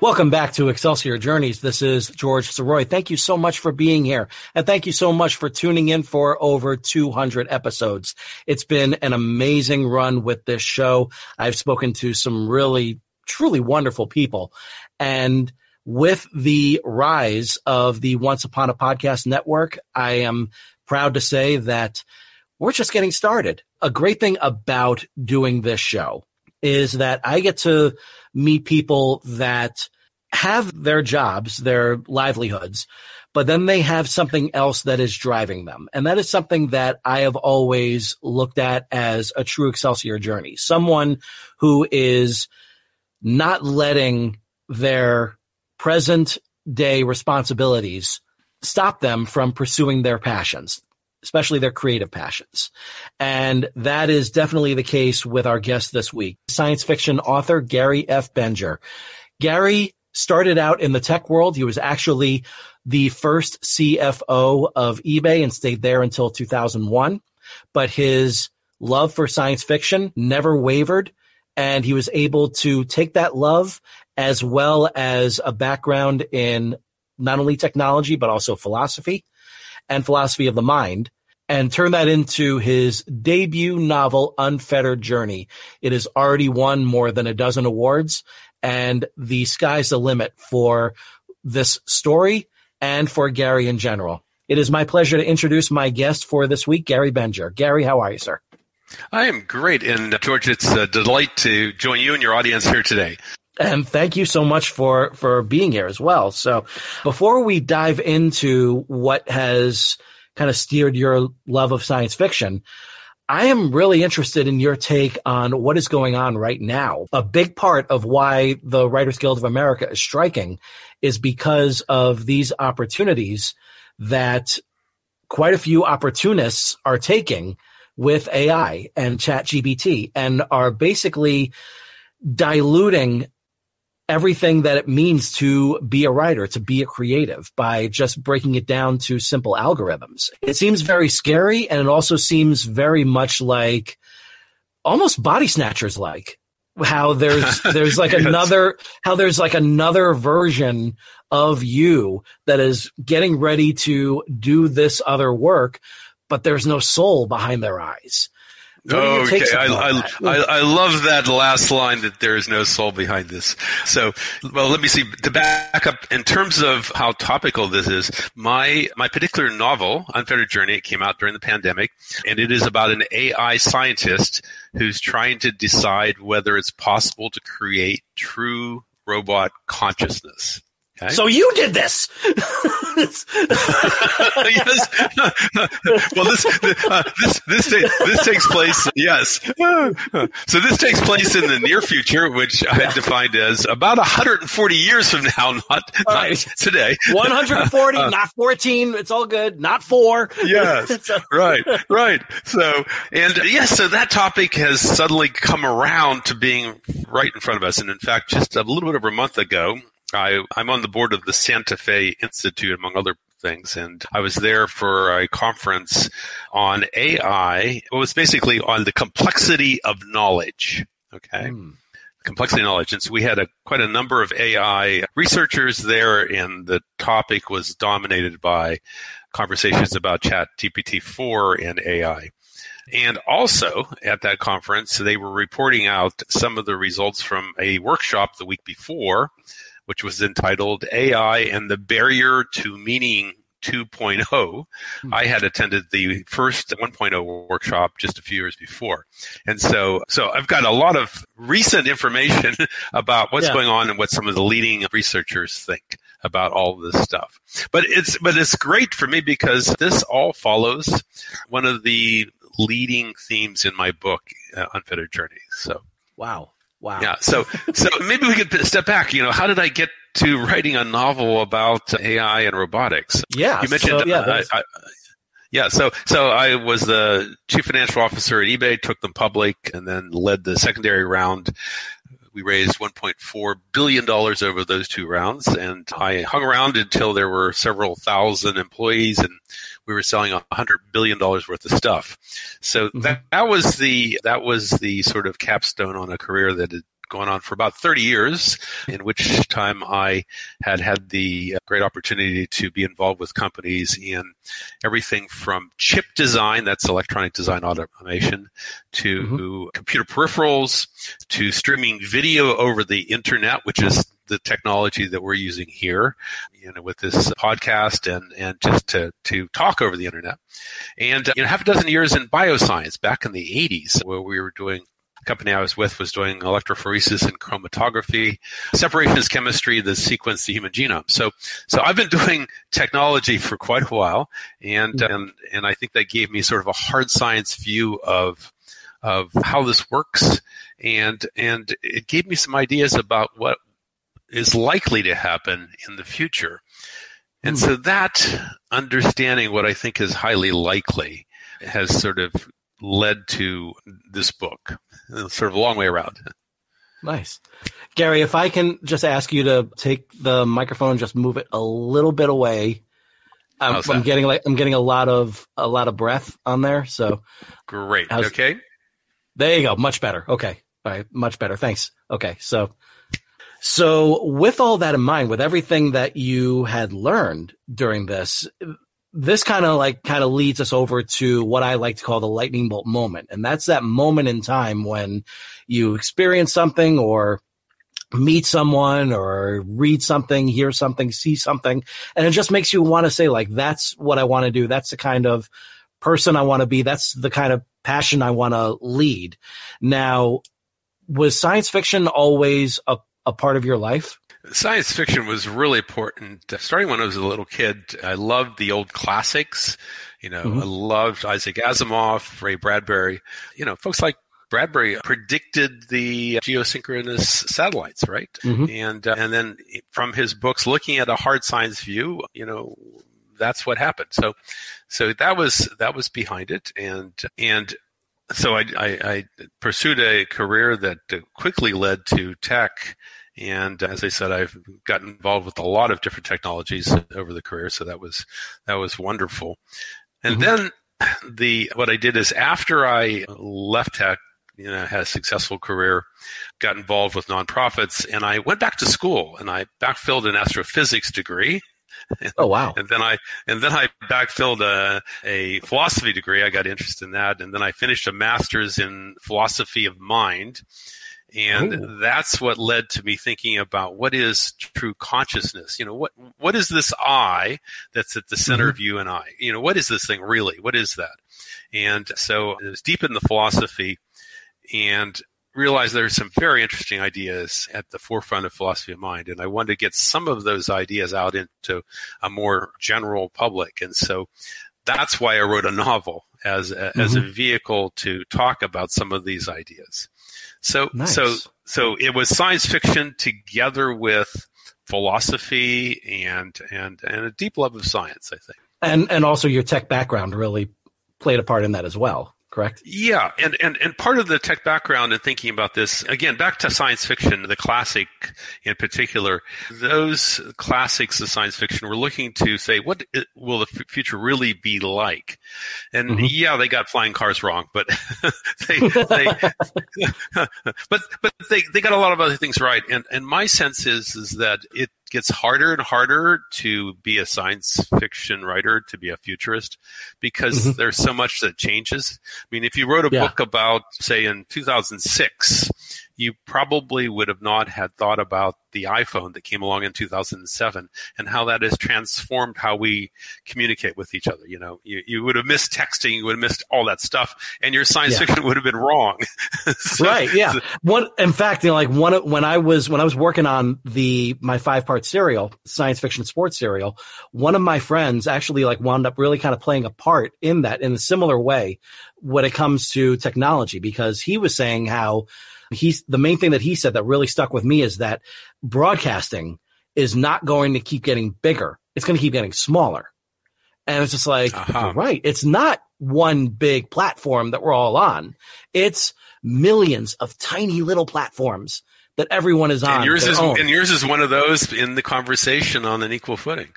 Welcome back to Excelsior Journeys. This is George Sirois. Thank you so much for being here. And thank you so much for tuning in for over 200 episodes. It's been an amazing run with this show. I've spoken to some really, truly wonderful people. And with the rise of the Once Upon a Podcast Network, I am proud to say that we're just getting started. A great thing about doing this show is that I get to meet people that have their jobs, their livelihoods, but then they have something else that is driving them. And that is something that I have always looked at as a true Excelsior journey. Someone who is not letting their present day responsibilities stop them from pursuing their passions, especially their creative passions. And that is definitely the case with our guest this week, science fiction author Gary F. Bengier. Gary started out in the tech world. He was actually the first CFO of eBay and stayed there until 2001. But his love for science fiction never wavered. And he was able to take that love as well as a background in not only technology, but also philosophy and philosophy of the mind and turn that into his debut novel, Unfettered Journey. It has already won more than a dozen awards and the sky's the limit for this story and for Gary in general. It is my pleasure to introduce my guest for this week, Gary Bengier. Gary, how are you, sir? I am great. And uh, George, it's a delight to join you and your audience here today. And thank you so much for, for being here as well. So before we dive into what has kind of steered your love of science fiction, I am really interested in your take on what is going on right now. A big part of why the Writers Guild of America is striking is because of these opportunities that quite a few opportunists are taking with AI and ChatGPT and are basically diluting everything that it means to be a writer, to be a creative by just breaking it down to simple algorithms. It seems very scary and it also seems very much like almost body snatchers like how there's there's like Yes. another how there's like another version of you that is getting ready to do this other work but there's no soul behind their eyes. Okay, I, I? I, I love that last line that there is no soul behind this. So, well, let me see. To back up, in terms of how topical this is, my my particular novel, Unfettered Journey, it came out during the pandemic, and it is about an AI scientist who's trying to decide whether it's possible to create true robot consciousness. Okay? So you did this. yes. well, this uh, this this this takes place. Yes. So this takes place in the near future, which I defined as about 140 years from now, not, not right. today. 140, not 14. It's all good. Not four. Yes. So- right, right. So, and yes, so that topic has suddenly come around to being right in front of us. And in fact, just a little bit over a month ago, I, I'm on the board of the Santa Fe Institute, among other things. And I was there for a conference on AI. It was basically on the complexity of knowledge. Okay. Hmm. Complexity of knowledge. And so we had a, quite a number of AI researchers there, and the topic was dominated by conversations about Chat GPT 4 and AI. And also at that conference, they were reporting out some of the results from a workshop the week before, which was entitled AI and the Barrier to Meaning 2.0. I had attended the first 1.0 workshop just a few years before. And so, so I've got a lot of recent information about what's Yeah. going on and what some of the leading researchers think. about all this stuff. But it's but it's great for me because this all follows one of the leading themes in my book, uh, Unfettered Journeys. So wow, wow. Yeah. So so maybe we could step back. You know, how did I get to writing a novel about AI and robotics? Yeah. You mentioned. So, yeah, uh, I, I, yeah, so so I was the chief financial officer at eBay, took them public, and then led the secondary round. We raised 1.4 billion dollars over those two rounds, and I hung around until there were several thousand employees, and we were selling 100 billion dollars worth of stuff. So mm-hmm. that that was the that was the sort of capstone on a career that had going on for about 30 years, in which time I had had the uh, great opportunity to be involved with companies in everything from chip design, that's electronic design automation, to mm-hmm. computer peripherals, to streaming video over the internet, which is the technology that we're using here, you know, with this podcast and, and just to, to talk over the internet. And, uh, you know, half a dozen years in bioscience back in the 80s where we were doing company I was with was doing electrophoresis and chromatography, separations chemistry that sequenced the human genome. So, so I've been doing technology for quite a while, and mm-hmm. and and I think that gave me sort of a hard science view of of how this works, and and it gave me some ideas about what is likely to happen in the future. And so that understanding what I think is highly likely has sort of led to this book. Sort of a long way around. Nice. Gary, if I can just ask you to take the microphone and just move it a little bit away. I'm, I'm getting like I'm getting a lot of a lot of breath on there. So great. okay. There you go. Much better. Okay. All right. Much better. Thanks. Okay. So so with all that in mind, with everything that you had learned during this, this kind of like kind of leads us over to what I like to call the lightning bolt moment. And that's that moment in time when you experience something or meet someone or read something, hear something, see something, and it just makes you want to say like, that's what I want to do. That's the kind of person I want to be. That's the kind of passion I want to lead. Now, was science fiction always a, a part of your life? Science fiction was really important. Starting when I was a little kid, I loved the old classics. You know, mm-hmm. I loved Isaac Asimov, Ray Bradbury. You know, folks like Bradbury predicted the geosynchronous satellites, right? Mm-hmm. And uh, and then from his books, looking at a hard science view, you know, that's what happened. So, so that was that was behind it, and and so I, I, I pursued a career that quickly led to tech and as I said, I've gotten involved with a lot of different technologies over the career, so that was that was wonderful. And mm-hmm. then the what I did is after I left tech, you know, had a successful career, got involved with nonprofits, and I went back to school and I backfilled an astrophysics degree. Oh wow! and then I and then I backfilled a, a philosophy degree. I got interested in that, and then I finished a master's in philosophy of mind and Ooh. that's what led to me thinking about what is true consciousness. You know what what is this i that's at the center mm-hmm. of you and i? You know what is this thing really? What is that? And so it was deep in the philosophy and realized there's some very interesting ideas at the forefront of philosophy of mind. And i wanted to get some of those ideas out into a more general public. And so that's why i wrote a novel as a, mm-hmm. as a vehicle to talk about some of these ideas so nice. so so it was science fiction together with philosophy and and and a deep love of science, I think. And and also your tech background really played a part in that as well correct? Yeah, and, and, and part of the tech background and thinking about this, again, back to science fiction, the classic in particular, those classics of science fiction were looking to say, what will the future really be like? And mm-hmm. yeah, they got flying cars wrong, but they, they but, but they, they got a lot of other things right. And, and my sense is, is that it gets harder and harder to be a science fiction writer, to be a futurist, because mm-hmm. there's so much that changes. I mean, if you wrote a yeah. book about, say, in 2006, you probably would have not had thought about the iPhone that came along in 2007 and how that has transformed how we communicate with each other. You know, you, you would have missed texting, you would have missed all that stuff, and your science Yeah. fiction would have been wrong. So- right. Yeah. so- One, in fact, you know, like one, when I was, when I was working on the, my five part serial, science fiction sports serial, one of my friends actually like wound up really kind of playing a part in that in a similar way when it comes to technology, because he was saying how he's the main thing that he said that really stuck with me is that broadcasting is not going to keep getting bigger. It's going to keep getting smaller. And it's just like, Uh-huh. right. It's not one big platform that we're all on. It's millions of tiny little platforms that everyone is on. and yours is own. and yours is one of those in the conversation on an equal footing.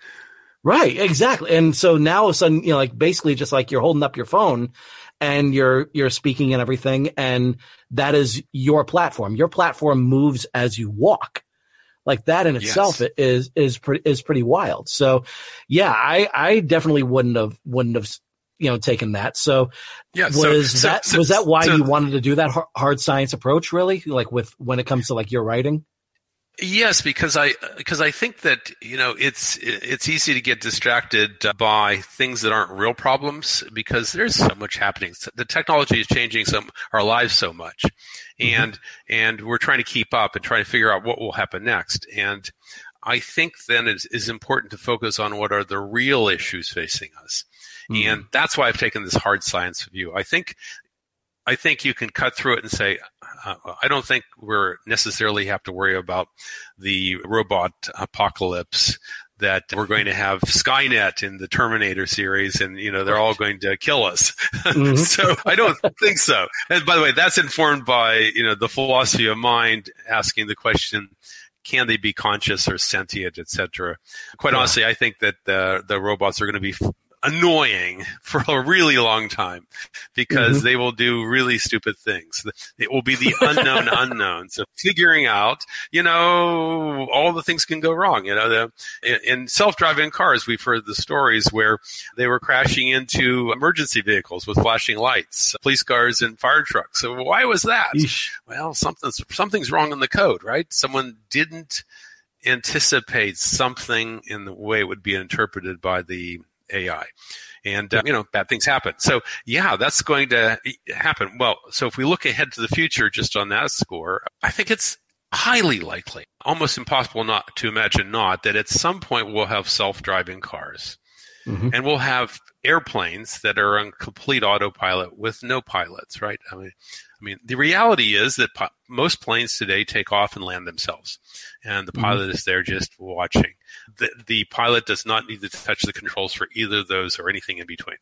Right, exactly. And so now all of a sudden, you know, like basically just like you're holding up your phone and you're you're speaking and everything, and that is your platform. Your platform moves as you walk. Like that in itself Yes. is is pretty is pretty wild. So yeah, I I definitely wouldn't have wouldn't have you know taken that. So Yeah. was so, so- that so- was that why you wanted to do that hard science approach really? Like with when it comes to like your writing? Yes, because I because I think that you know it's it's easy to get distracted uh, by things that aren't real problems because there's so much happening. The technology is changing some our lives so much, and and we're trying to keep up and trying to figure out what will happen next. And I think then it is important to focus on what are the real issues facing us, and that's why I've taken this hard science view. I think I think you can cut through it and say, uh, I don't think we're necessarily have to worry about the robot apocalypse that we're going to have Skynet in the Terminator series and, you know, they're all going to kill us. Mhm. so I don't think so. And by the way, that's informed by, you know, the philosophy of mind asking the question, can they be conscious or sentient, et cetera? Quite Yeah. honestly, I think that the, the robots are going to be annoying for a really long time because Mhm. they will do really stupid things. It will be the unknown unknown. So figuring out, you know, all the things can go wrong. You know, the, in, in self-driving cars, we've heard the stories where they were crashing into emergency vehicles with flashing lights, police cars and fire trucks. So why was that? Yeesh. Well, something's something's wrong in the code, right? Someone didn't anticipate something in the way it would be interpreted by the AI. And, uh, you know, bad things happen. So, yeah, that's going to happen. Well, so if we look ahead to the future just on that score, I think it's highly likely, almost impossible not to imagine not, that at some point we'll have self driving cars Mhm. and we'll have airplanes that are on complete autopilot with no pilots, right? I mean, I mean, the reality is that pi- most planes today take off and land themselves, and the Mhm. pilot is there just watching. The, the pilot does not need to touch the controls for either of those or anything in between.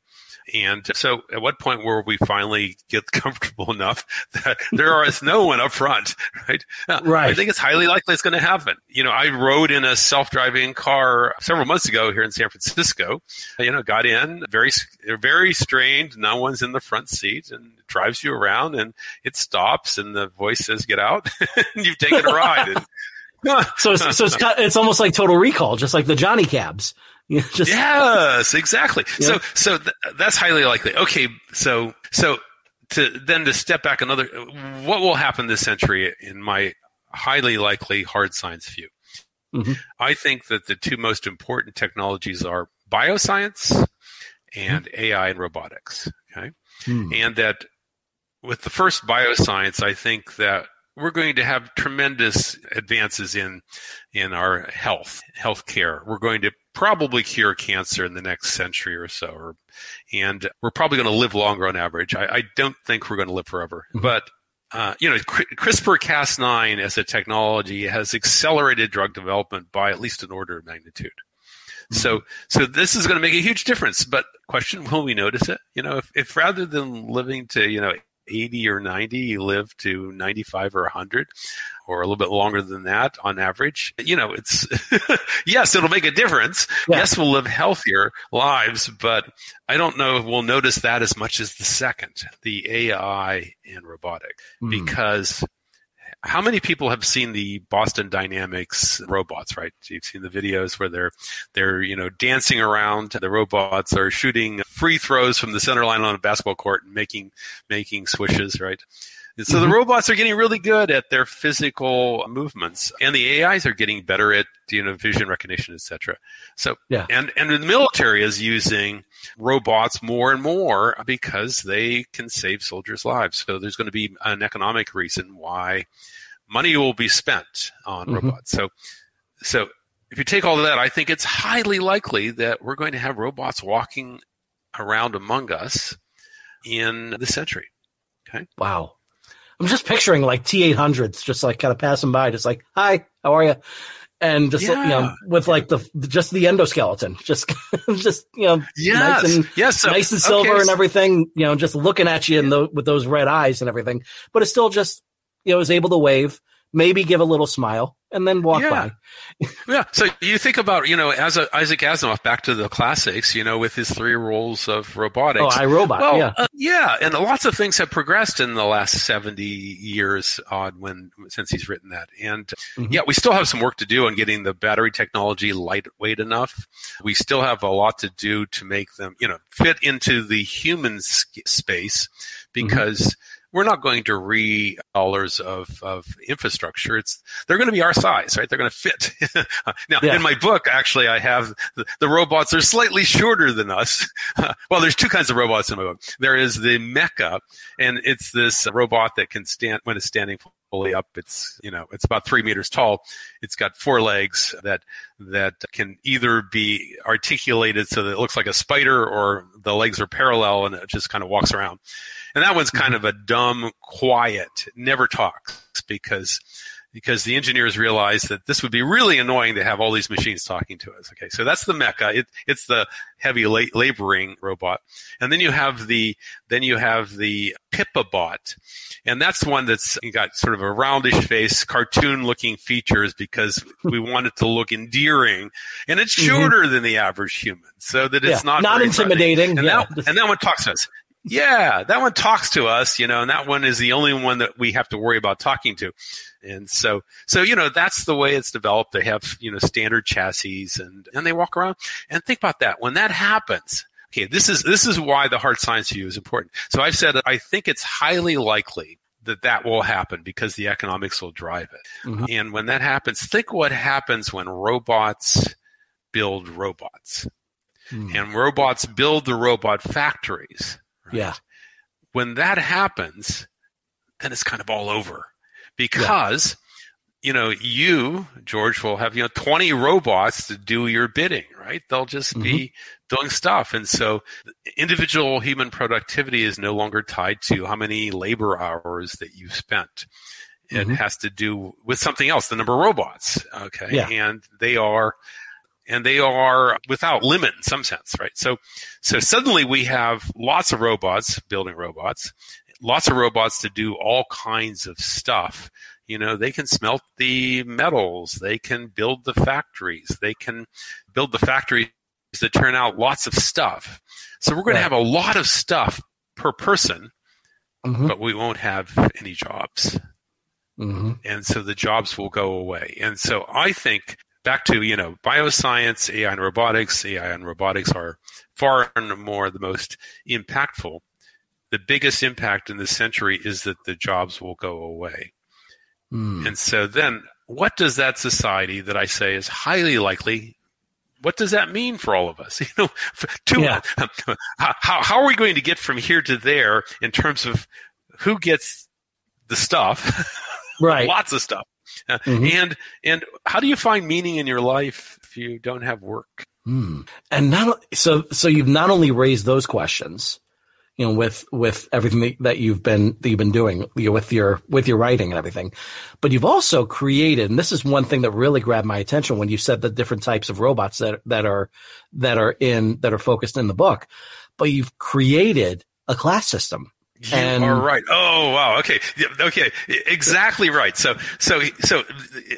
And so, at what point will we finally get comfortable enough that there is no one up front, right? Uh, Right. I think it's highly likely it's going to happen. You know, I rode in a self-driving car several months ago here in San Francisco. You know, got in very, very strained. No one's in the front seat and drives you around and it stops and the voice says, get out. and you've taken a ride. And, So it's, so it's it's almost like Total Recall, just like the Johnny Cabs. You know, just yes, exactly. So, so th- that's highly likely. Okay. So, so to then to step back another, what will happen this century in my highly likely hard science view? Mhm. I think that the two most important technologies are bioscience and AI and robotics. Okay. Hmm. And that with the first bioscience, I think that we're going to have tremendous advances in in our health, healthcare. We're going to probably cure cancer in the next century or so, or, and we're probably going to live longer on average. I, I don't think we're going to live forever, but uh, you know, Cri- CRISPR-Cas9 as a technology has accelerated drug development by at least an order of magnitude. So, so this is going to make a huge difference. But question, will we notice it? You know, if, if rather than living to, you know, 80 or 90, you live to 95 or 100 or a little bit longer than that on average, you know, it's, yes, it'll make a difference. Yeah. Yes, we'll live healthier lives, but I don't know if we'll notice that as much as the second, the AI and robotic, Hmm. because how many people have seen the Boston Dynamics robots, right? You've seen the videos where they're they're, you know, dancing around. The robots are shooting free throws from the center line on a basketball court and making making swishes, right? So the robots are getting really good at their physical movements, and the AIs are getting better at you know vision recognition, etc. So Yeah. and and the military is using robots more and more because they can save soldiers' lives. So there's going to be an economic reason why money will be spent on Mhm. robots. So so if you take all of that, I think it's highly likely that we're going to have robots walking around among us in the century. Okay. Wow. I'm just picturing like T800s just like kind of passing by, just like, hi, how are you? And just, you know, with like the, just the endoskeleton, just, just, you know, Yes, nice and, yes, so- nice and silver okay, and everything, you know, just looking at you in the, with those red eyes and everything, but it's still just, you know, is able to wave, maybe give a little smile and then walk Yeah. by. Yeah. So you think about, you know, as a, Isaac Asimov, back to the classics, you know, with his three rules of robotics. Oh, I, Robot. Well, yeah. uh, yeah, and lots of things have progressed in the last seventy years, odd when since he's written that. And Mhm. yeah, we still have some work to do on getting the battery technology lightweight enough. We still have a lot to do to make them, you know, fit into the human space because. We're not going to re dollars of, of infrastructure. It's they're going to be our size, right? They're going to fit. now, Yeah. in my book, actually, I have the, the robots are slightly shorter than us. well, there's two kinds of robots in my book. There is the mecha, and it's this robot that can stand when it's standing fully up. It's you know it's about three meters tall. It's got four legs that that can either be articulated so that it looks like a spider, or the legs are parallel and it just kind of walks around. And that one's kind mm-hmm. of a dumb, quiet, never talks because because the engineers realized that this would be really annoying to have all these machines talking to us. Okay, so that's the mecha. It, it's the heavy la- laboring robot, and then you have the then you have the Pippa bot, and that's one that's got sort of a roundish face, cartoon looking features because we want it to look endearing, and it's shorter than the average human, so that it's Mm-hmm. Yeah. not Not intimidating, And yeah. that, and that one talks to us. Yeah, that one talks to us, you know, and that one is the only one that we have to worry about talking to. And so, so, you know, that's the way it's developed. They have, you know, standard chassis and, and they walk around and think about that. When that happens, okay, this is, this is why the hard science view is important. So I've said I think it's highly likely that that will happen because the economics will drive it. Mhm. And when that happens, think what happens when robots build robots Hmm. and robots build the robot factories. right? Yeah. When that happens, then it's kind of all over because, you know, you, George, will have, you know, 20 robots to do your bidding, right? They'll just be doing stuff. And so individual human productivity is no longer tied to how many labor hours that you've spent. It Mhm. has to do with something else, the number of robots. Okay. Yeah. And they are, and they are without limit in some sense, right? So, so suddenly we have lots of robots building robots, lots of robots to do all kinds of stuff. You know, they can smelt the metals, they can build the factories, they can build the factories that turn out lots of stuff. So we're going Right. to have a lot of stuff per person, Mhm. but we won't have any jobs Mhm. and so the jobs will go away. And so I think back to you know bioscience, AI and robotics. AI and robotics are far and more the most impactful. The biggest impact in this century is that the jobs will go away. Hmm. And so then, what does that society that I say is highly likely? What does that mean for all of us? You know, to, Yeah. how, how are we going to get from here to there in terms of who gets the stuff? Right. lots of stuff. Uh, Mhm. And and how do you find meaning in your life if you don't have work? Hmm. And not so so you've not only raised those questions, you know, with with everything that, you've been that you've been doing you know, with your with your writing and everything, but you've also created. And this is one thing that really grabbed my attention when you said the different types of robots that that are that are in that are focused in the book. But you've created a class system. You And- are right. Oh wow. Okay. Yeah, Okay. Exactly right. So so so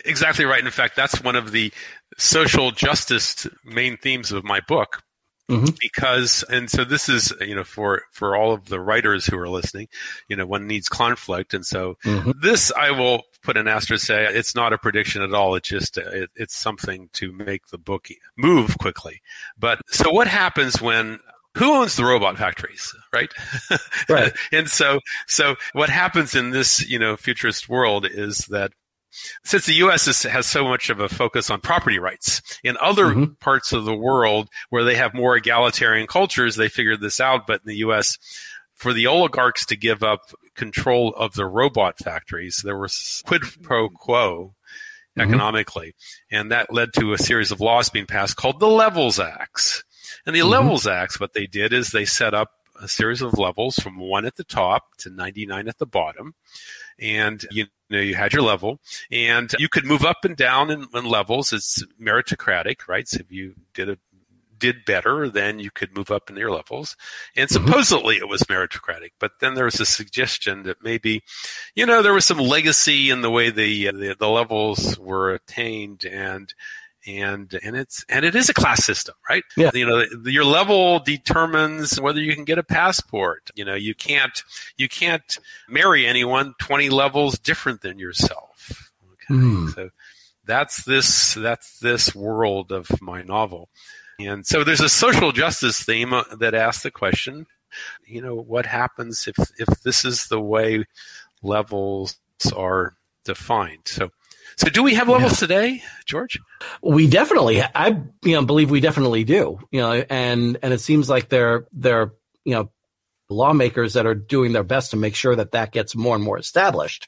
exactly right. In fact, that's one of the social justice main themes of my book. Mhm. Because and so this is you know for for all of the writers who are listening, you know one needs conflict, and so Mhm. this I will put an asterisk say it's not a prediction at all. It's just uh, it, it's something to make the book move quickly. But so what happens when who owns the robot factories, right? Right. and so, so what happens in this, you know, futurist world is that since the U.S. is, has so much of a focus on property rights, in other Mhm. parts of the world where they have more egalitarian cultures, they figured this out. But in the U.S., for the oligarchs to give up control of the robot factories, there was quid pro quo Mhm. economically, and that led to a series of laws being passed called the Levels Acts. And the Mhm. Levels Acts, what they did is they set up a series of levels from one at the top to 99 at the bottom. And you know, you had your level and you could move up and down in, in levels. It's meritocratic, right? So if you did a, did better, then you could move up in your levels. And supposedly it was meritocratic, but then there was a suggestion that maybe, you know, there was some legacy in the way the, uh, the, the levels were attained and, and and it's and it is a class system, right? Yeah. You know, your level determines whether you can get a passport. You know, you can't you can't marry anyone twenty levels different than yourself. Okay, Hmm. so that's this that's this world of my novel, and so there's a social justice theme uh, that asks the question, you know, what happens if if this is the way levels are defined? So. So, do we have levels today, George? We definitely, I you know believe we definitely do. You know, and and it seems like they're they're you know lawmakers that are doing their best to make sure that that gets more and more established,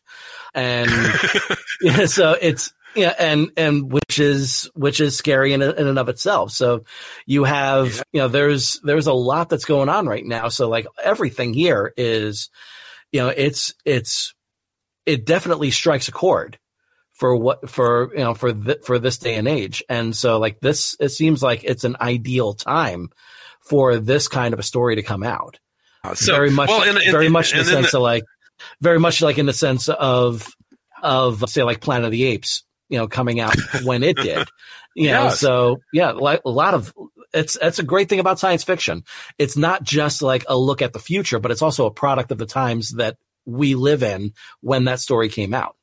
and yeah, so it's yeah, and and which is which is scary in, in and of itself. So you have you know there's there's a lot that's going on right now. So like everything here is, you know, it's it's it definitely strikes a chord for what for you know for th- for this day and age. And so like this it seems like it's an ideal time for this kind of a story to come out. Uh, so, very much well, and- and- very much in and the then sense of like very much like in the sense of of say like planet of the apes you know coming out when it did. You know Yes. so yeah like a lot of it's that's a great thing about science fiction. It's not just like a look at the future but it's also a product of the times that we live in when that story came out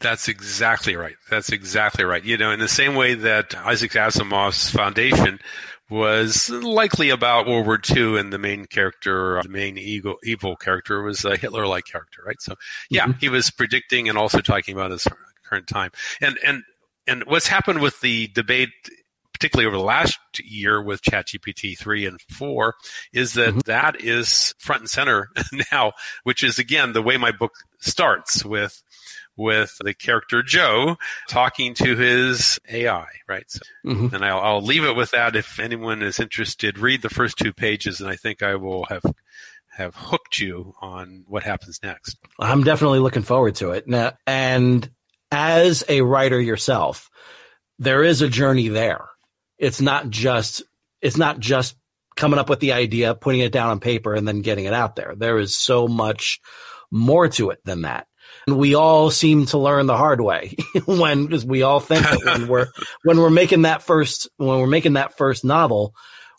That's exactly right. That's exactly right. You know, in the same way that Isaac Asimov's Foundation was likely about World War II, and the main character, the main evil, evil character, was a Hitler-like character, right? So, yeah, mm-hmm. he was predicting and also talking about his current time. And and and what's happened with the debate, particularly over the last year with ChatGPT three and four, is that mm-hmm. that is front and center now. Which is again the way my book starts with with the character Joe talking to his AI, right? So, Mhm. And I'll, I'll leave it with that. If anyone is interested, read the first two pages, and I think I will have have hooked you on what happens next. I'm definitely looking forward to it. Now, and as a writer yourself, there is a journey there. It's not just it's not just coming up with the idea, putting it down on paper, and then getting it out there. There is so much more to it than that. And we all seem to learn the hard way when because we all think that when we're when we're making that first when we're making that first novel,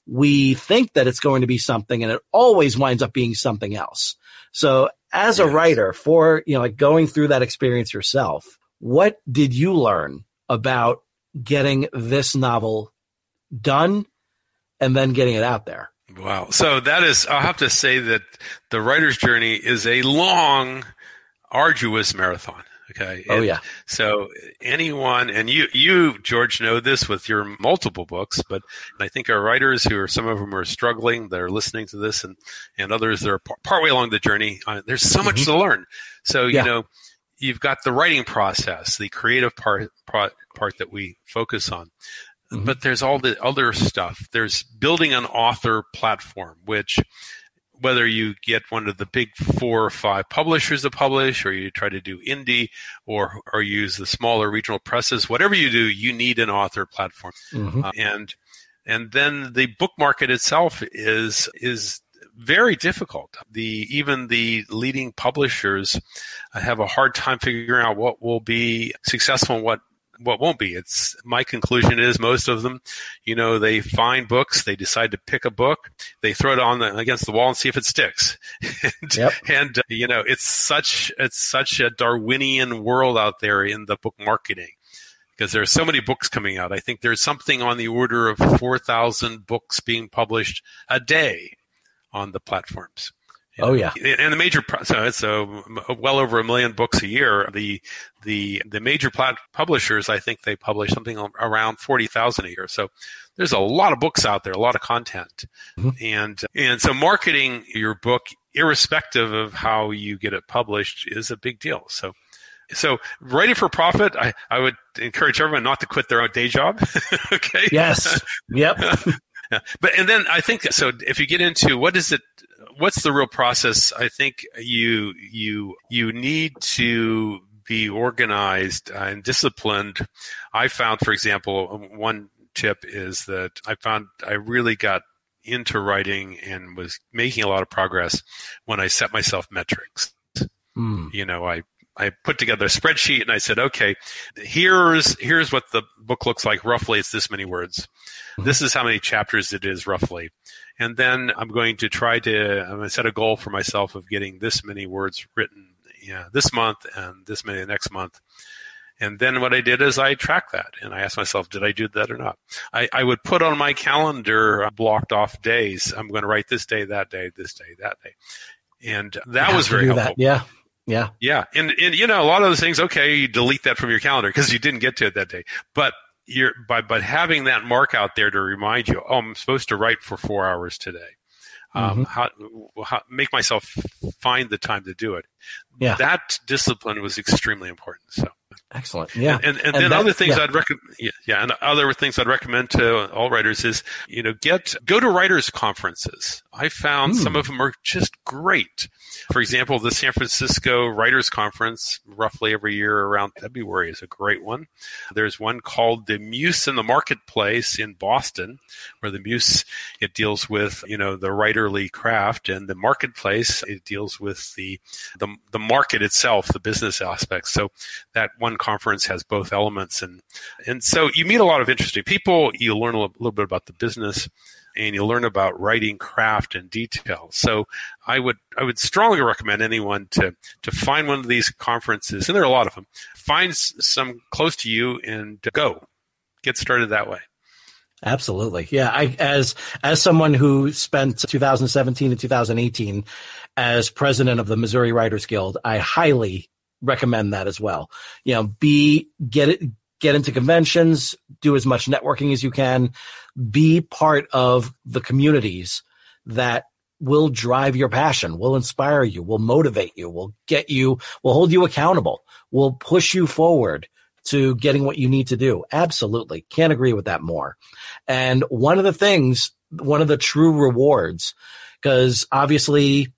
we think that it's going to be something and it always winds up being something else. So as a writer for, you know, like going through that experience yourself, what did you learn about getting this novel done and then getting it out there? Wow. So that is, I'll have to say that the writer's journey is a long, arduous marathon. Okay. Oh, And yeah. So anyone, and you, you, George, know this with your multiple books, but I think our writers who are, some of them are struggling, they're listening to this and, and others that are par- partway along the journey. Uh, there's so much to learn. So, Mm-hmm. Yeah. you know, you've got the writing process, the creative part, part, part that we focus on Mm-hmm. but there's all the other stuff. There's building an author platform, which whether you get one of the big four or five publishers to publish, or you try to do indie, or or use the smaller regional presses, whatever you do, you need an author platform, Mhm. Uh, and and then the book market itself is is very difficult. The even the leading publishers have a hard time figuring out what will be successful and what what won't be. It's my conclusion is most of them, you know, they find books, they decide to pick a book, they throw it on the, against the wall and see if it sticks. and, Yep. and uh, you know, it's such it's such a Darwinian world out there in the book marketing because there are so many books coming out. I think there's something on the order of 4,000 books being published a day on the platforms. Oh yeah, and the major so so well over a million books a year. The the the major plat- publishers, I think they publish something around forty thousand a year. So there's a lot of books out there, a lot of content, mm-hmm. and and so marketing your book, irrespective of how you get it published, is a big deal. So. So, writing for profit, I, I would encourage everyone not to quit their own day job. okay. Yes. Yep. But and then I think so. If you get into what is it what's the real process? I think you you you need to be organized and disciplined. I found, for example, one tip is that I found I really got into writing and was making a lot of progress when I set myself metrics. Mm. You know, I I put together a spreadsheet and I said, okay, here's here's what the book looks like roughly. It's this many words. Mm-hmm. This is how many chapters it is roughly. And then I'm going to try to I'm going to set a goal for myself of getting this many words written yeah, this month and this many the next month. And then what I did is I tracked that and I asked myself, did I do that or not? I, I would put on my calendar uh, blocked off days. I'm going to write this day, that day, this day, that day. And that was very helpful. That. Yeah. Yeah. Yeah. And, and, you know, a lot of those things, okay, you delete that from your calendar because you didn't get to it that day. But you're, by, but having that mark out there to remind you, oh, I'm supposed to write for four hours today. Um, mm-hmm. how, how, make myself find the time to do it. Yeah. That discipline was extremely important. So. Excellent. Yeah. And, and, and, and then that, other things yeah. I'd recommend, yeah, yeah, and other things I'd recommend to all writers is, you know, get, go to writers conferences. I found mm. some of them are just great. For example, the San Francisco Writers Conference, roughly every year around February, is a great one. There's one called the Muse in the Marketplace in Boston, where the Muse it deals with you know the writerly craft, and the Marketplace it deals with the the, the market itself, the business aspects. So that one conference has both elements, and and so you meet a lot of interesting people. You learn a little bit about the business and you learn about writing craft and detail. So I would I would strongly recommend anyone to to find one of these conferences, and there are a lot of them. Find some close to you and go. Get started that way. Absolutely. Yeah. I, as, as someone who spent 2017 and 2018 as president of the Missouri Writers Guild, I highly recommend that as well. You know, be, get it, get into conventions, do as much networking as you can, be part of the communities that will drive your passion, will inspire you, will motivate you, will get you, will hold you accountable, will push you forward to getting what you need to do. Absolutely. Can't agree with that more. And one of the things, one of the true rewards, because obviously,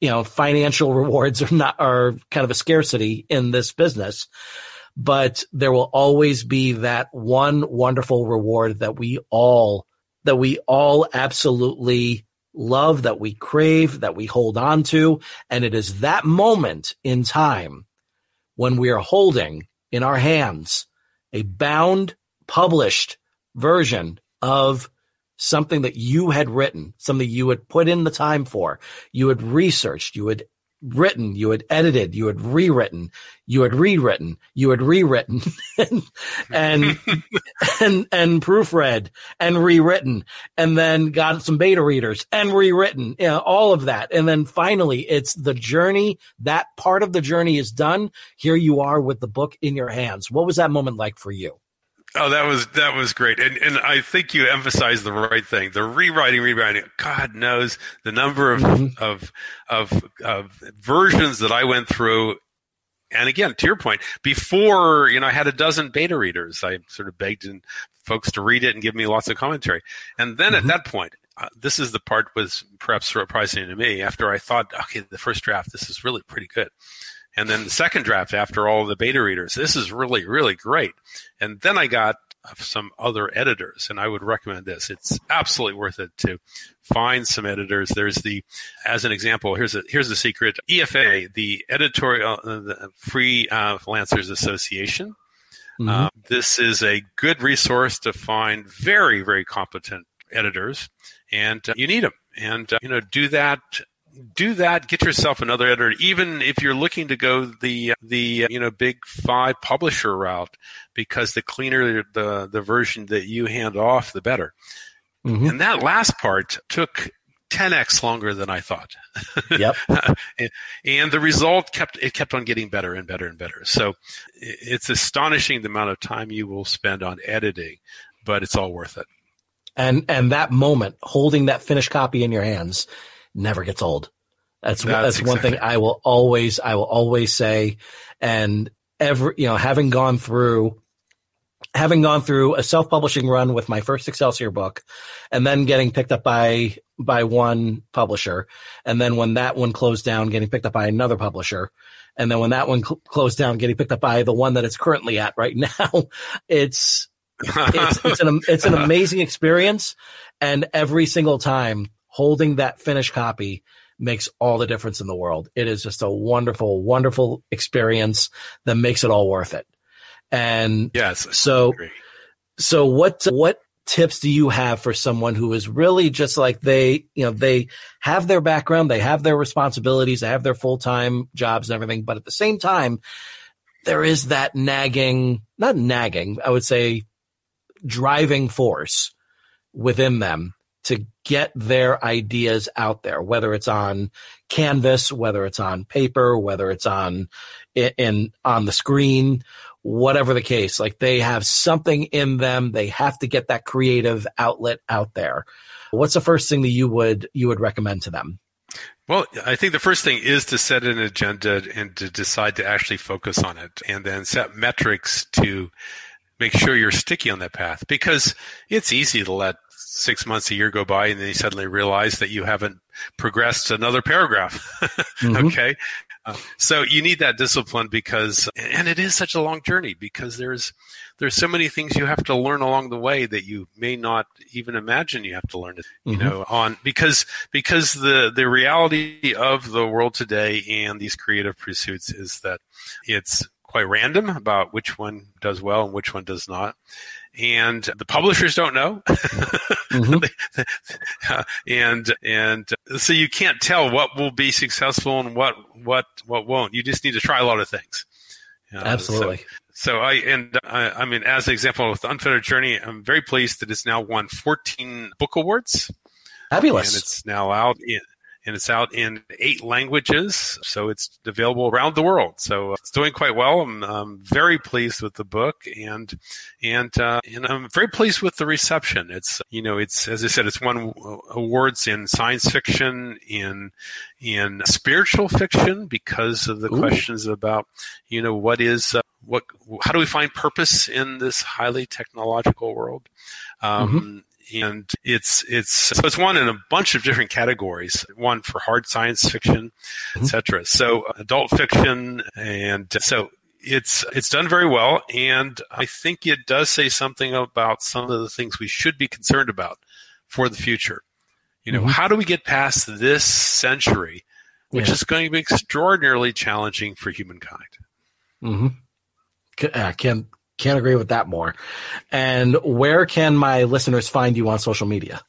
you know, financial rewards are not, are kind of a scarcity in this business but there will always be that one wonderful reward that we all, that we all absolutely love, that we crave, that we hold on to. And it is that moment in time when we are holding in our hands a bound, published version of something that you had written, something you had put in the time for, you had researched, you had written, you had edited, you had rewritten, you had rewritten, you had rewritten and, and, and, and proofread and rewritten and then got some beta readers and rewritten, you know, all of that. And then finally it's the journey. That part of the journey is done. Here you are with the book in your hands. What was that moment like for you? Oh, that was that was great, and and I think you emphasized the right thing. The rewriting, rewriting. God knows the number of mm-hmm. of, of of versions that I went through. And again, to your point, before you know, I had a dozen beta readers. I sort of begged and folks to read it and give me lots of commentary. And then mm-hmm. at that point, uh, this is the part was perhaps surprising to me. After I thought, okay, the first draft, this is really pretty good. And then the second draft after all the beta readers, this is really, really great. And then I got some other editors, and I would recommend this. It's absolutely worth it to find some editors. There's the, as an example, here's a here's the secret. EFA, the editorial, uh, the Free uh, Lancers Association. Mm-hmm. Uh, this is a good resource to find very, very competent editors, and uh, you need them. And uh, you know, do that do that. Get yourself another editor, even if you're looking to go the the you know big five publisher route, because the cleaner the the version that you hand off, the better. Mm-hmm. And that last part took 10x longer than I thought. Yep. and, and the result kept it kept on getting better and better and better. So it's astonishing the amount of time you will spend on editing, but it's all worth it. And and that moment, holding that finished copy in your hands, never gets old. That's that's, that's one thing I will always I will always say. And every you know, having gone through having gone through a self-publishing run with my first Excelsior book and then getting picked up by by one publisher and then when that one closed down getting picked up by another publisher and then when that one cl- closed down getting picked up by the one that it's currently at right now it's it's, it's an it's an amazing experience and every single time holding that finished copy makes all the difference in the world. It is just a wonderful wonderful experience that makes it all worth it. And yes, so, so what, what tips do you have for someone who is really just like they, you know, they have their background, they have their responsibilities, they have their full-time jobs and everything, but at the same time, there is that nagging, not nagging, I would say driving force within them to get their ideas out there, whether it's on canvas, whether it's on paper, whether it's on in, on the screen, whatever the case. Like they have something in them. They have to get that creative outlet out there. What's the first thing that you would you would recommend to them? Well, I think the first thing is to set an agenda and to decide to actually focus on it and then set metrics to make sure you're sticky on that path because it's easy to let six months a year go by and then you suddenly realize that you haven't progressed another paragraph. mm-hmm. Okay. Uh, so you need that discipline because, and it is such a long journey because there's, there's so many things you have to learn along the way that you may not even imagine you have to learn, you mm-hmm. know, on because, because the, the reality of the world today and these creative pursuits is that it's quite random about which one does well and which one does not and the publishers don't know. mm-hmm. and and so you can't tell what will be successful and what what what won't. You just need to try a lot of things. Uh, Absolutely. So, so, I and I, I mean, as an example with Unfettered Journey, I'm very pleased that it's now won 14 book awards. Fabulous. And it's now out in and it's out in eight languages, so it's available around the world. So uh, it's doing quite well. I'm, I'm very pleased with the book, and and uh, and I'm very pleased with the reception. It's you know it's as I said, it's won awards in science fiction, in in spiritual fiction because of the Ooh. questions about you know what is uh, what how do we find purpose in this highly technological world. Um, mm-hmm and it's it's so it's one in a bunch of different categories. One for hard science fiction, mm-hmm. etc. So adult fiction, and so it's it's done very well, and I think it does say something about some of the things we should be concerned about for the future. You know, mm-hmm. how do we get past this century, which yeah. is going to be extraordinarily challenging for humankind? Mm-hmm. I can can't agree with that more. And where can my listeners find you on social media?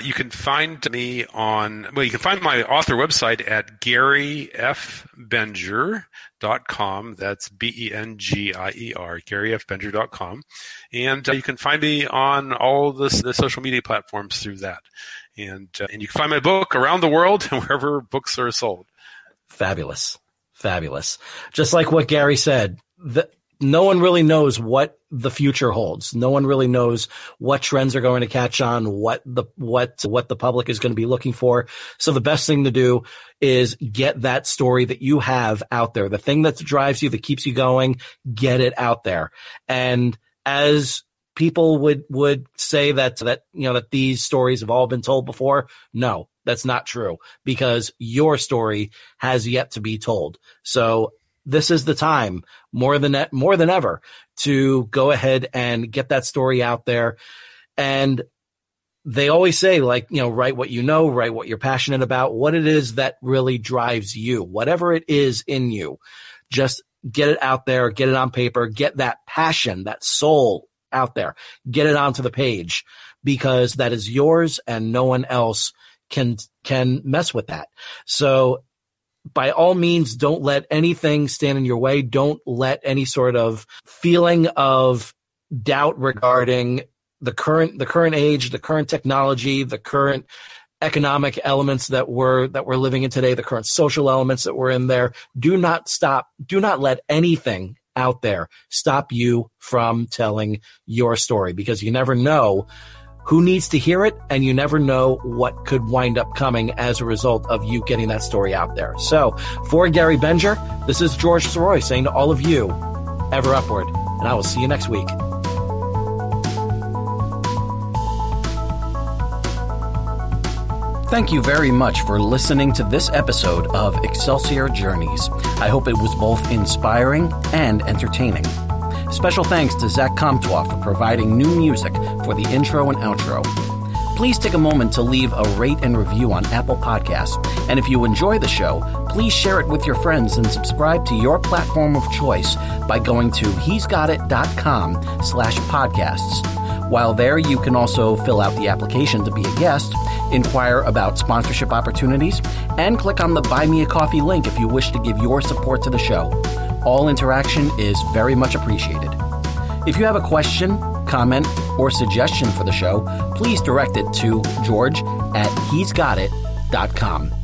You can find me on, well, you can find my author website at garyfbengier.com. That's B-E-N-G-I-E-R, garyfbengier.com. And uh, you can find me on all the, the social media platforms through that. And, uh, and you can find my book around the world and wherever books are sold. Fabulous. Fabulous. Just like what Gary said, the, no one really knows what the future holds. No one really knows what trends are going to catch on, what the what what the public is going to be looking for. So the best thing to do is get that story that you have out there. The thing that drives you, that keeps you going, get it out there. And as people would would say that that you know that these stories have all been told before, no, that's not true because your story has yet to be told. So this is the time more than more than ever to go ahead and get that story out there. And they always say like, you know, write what you know, write what you're passionate about, what it is that really drives you, whatever it is in you, just get it out there, get it on paper, get that passion, that soul out there, get it onto the page because that is yours and no one else can, can mess with that. So by all means, don't let anything stand in your way. Don't let any sort of feeling of doubt regarding the current, the current age, the current technology, the current economic elements that we're that we're living in today, the current social elements that we're in there. Do not stop. Do not let anything out there stop you from telling your story because you never know who needs to hear it and you never know what could wind up coming as a result of you getting that story out there. So for Gary Bengier, this is George Sirois saying to all of you, ever upward, and I will see you next week. Thank you very much for listening to this episode of Excelsior Journeys. I hope it was both inspiring and entertaining. Special thanks to Zach Comtois for providing new music for the intro and outro. Please take a moment to leave a rate and review on Apple Podcasts. And if you enjoy the show, please share it with your friends and subscribe to your platform of choice by going to he'sgotit.com slash podcasts. While there, you can also fill out the application to be a guest, inquire about sponsorship opportunities, and click on the Buy Me a Coffee link if you wish to give your support to the show. All interaction is very much appreciated. If you have a question, comment, or suggestion for the show, please direct it to george at he'sgotit.com.